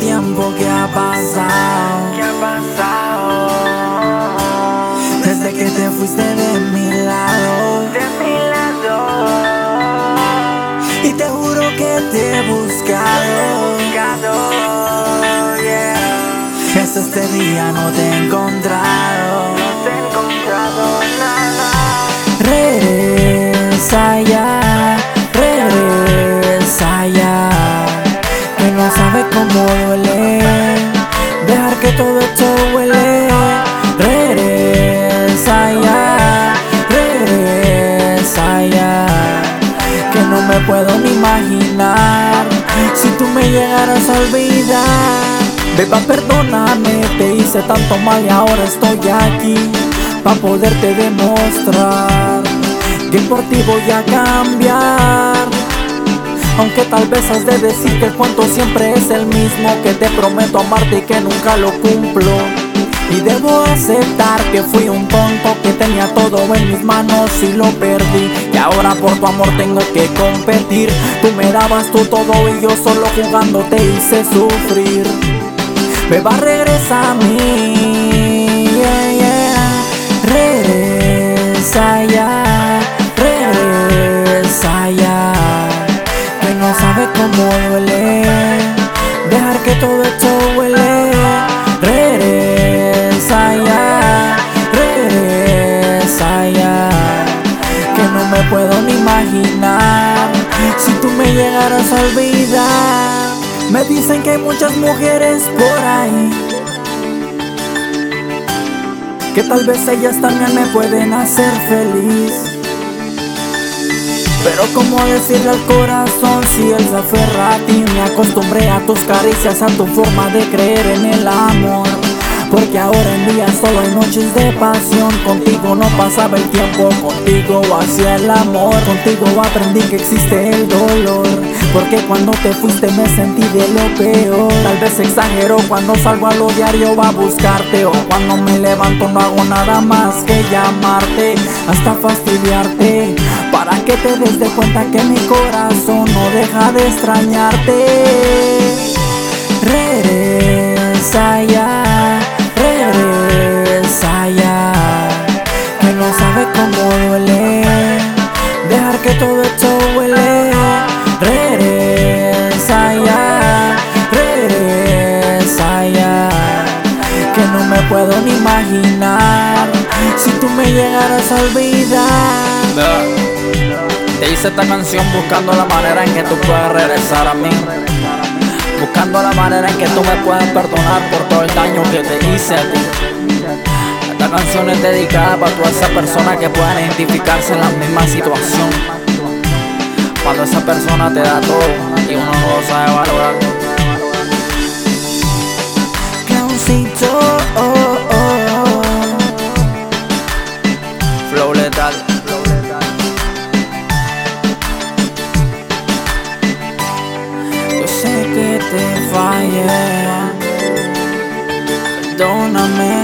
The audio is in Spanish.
tiempo que ha pasado. ¿Qué ha pasado? Desde que te fuiste de mi lado. De mi lado. Y te juro que te he buscado. Buscado, yeah. Hasta este día no te he encontrado. No te he encontrado nada. Dejar que todo esto huele. Regresa ya, regresa ya. Que no me puedo ni imaginar si tú me llegaras a olvidar. Beba, perdóname, te hice tanto mal y ahora estoy aquí Pa' poderte demostrar que por ti voy a cambiar Aunque tal vez has de decir que el cuento siempre es el mismo Que te prometo amarte y que nunca lo cumplo. Y debo aceptar que fui un tonto Que tenía todo en mis manos y lo perdí. Y ahora por tu amor tengo que competir. Tú me dabas tú todo y yo solo jugando te hice sufrir. Beba, regresa a mí cómo duele. Dejar que todo esto huele. Regresa ya, regresa ya. Que no me puedo ni imaginar Si tú me llegaras a olvidar. Me dicen que hay muchas mujeres por ahí. Que tal vez ellas también me pueden hacer feliz. Pero como decirle al corazón si él se aferra a ti. Me acostumbré a tus caricias, a tu forma de creer en el amor. Porque ahora en día solo hay noches de pasión. Contigo no pasaba el tiempo, contigo hacía el amor. Contigo aprendí que existe el dolor. Porque cuando te fuiste me sentí de lo peor. Tal vez exagero cuando salgo a lo diario a buscarte. O cuando me levanto no hago nada más que llamarte Hasta fastidiarte Para que te des de cuenta que mi corazón no deja de extrañarte. Regresa ya, regresa ya. Que no sabes cómo duele Dejar que todo esto huele. Regresa ya, regresa ya. Que no me puedo ni imaginar Si tú me llegaras a olvidar Te hice esta canción buscando la manera en que tú puedas regresar a mí. Buscando la manera en que tú me puedas perdonar por todo el daño que te hice a ti. Esta canción es dedicada para toda esa persona que pueda identificarse en la misma situación. Cuando esa persona te da todo y uno no sabe valorar. Oh, oh, oh. Flow letal. Te fallé Perdóname